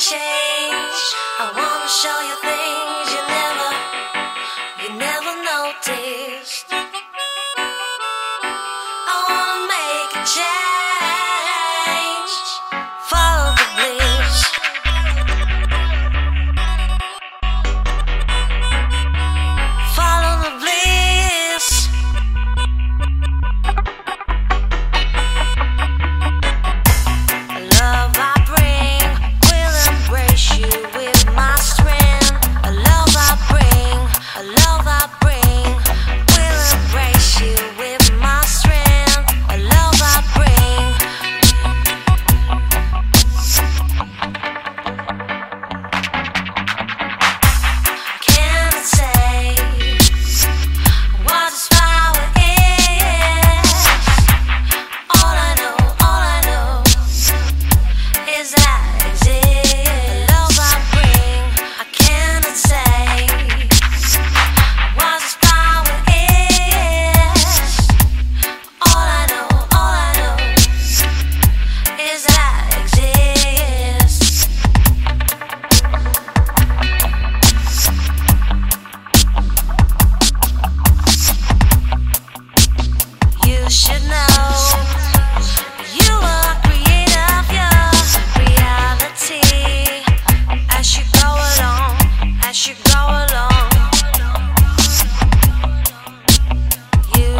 change.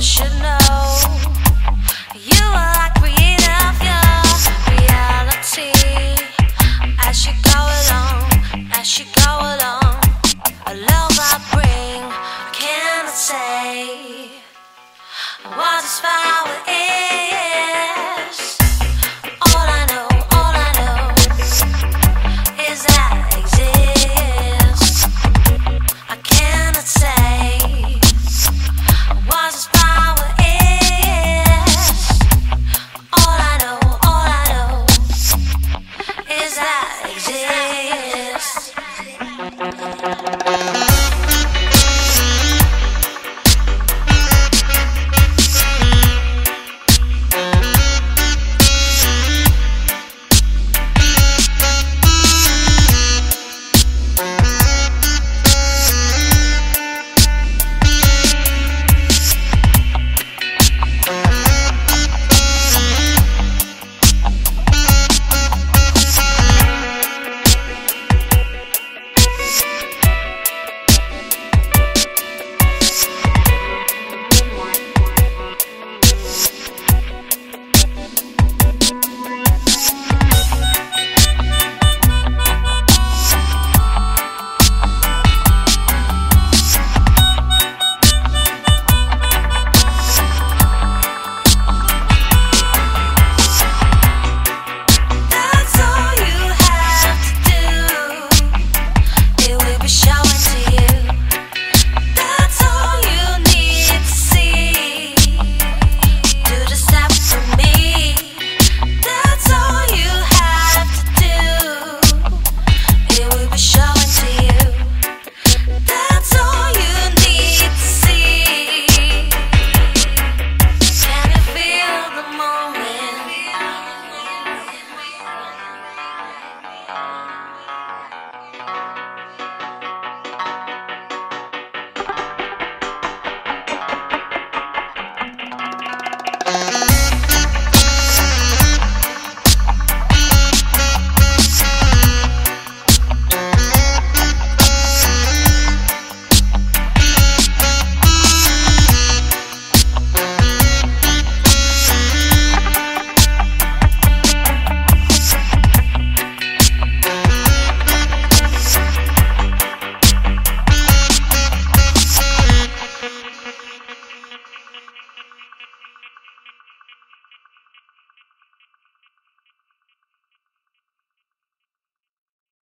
Should know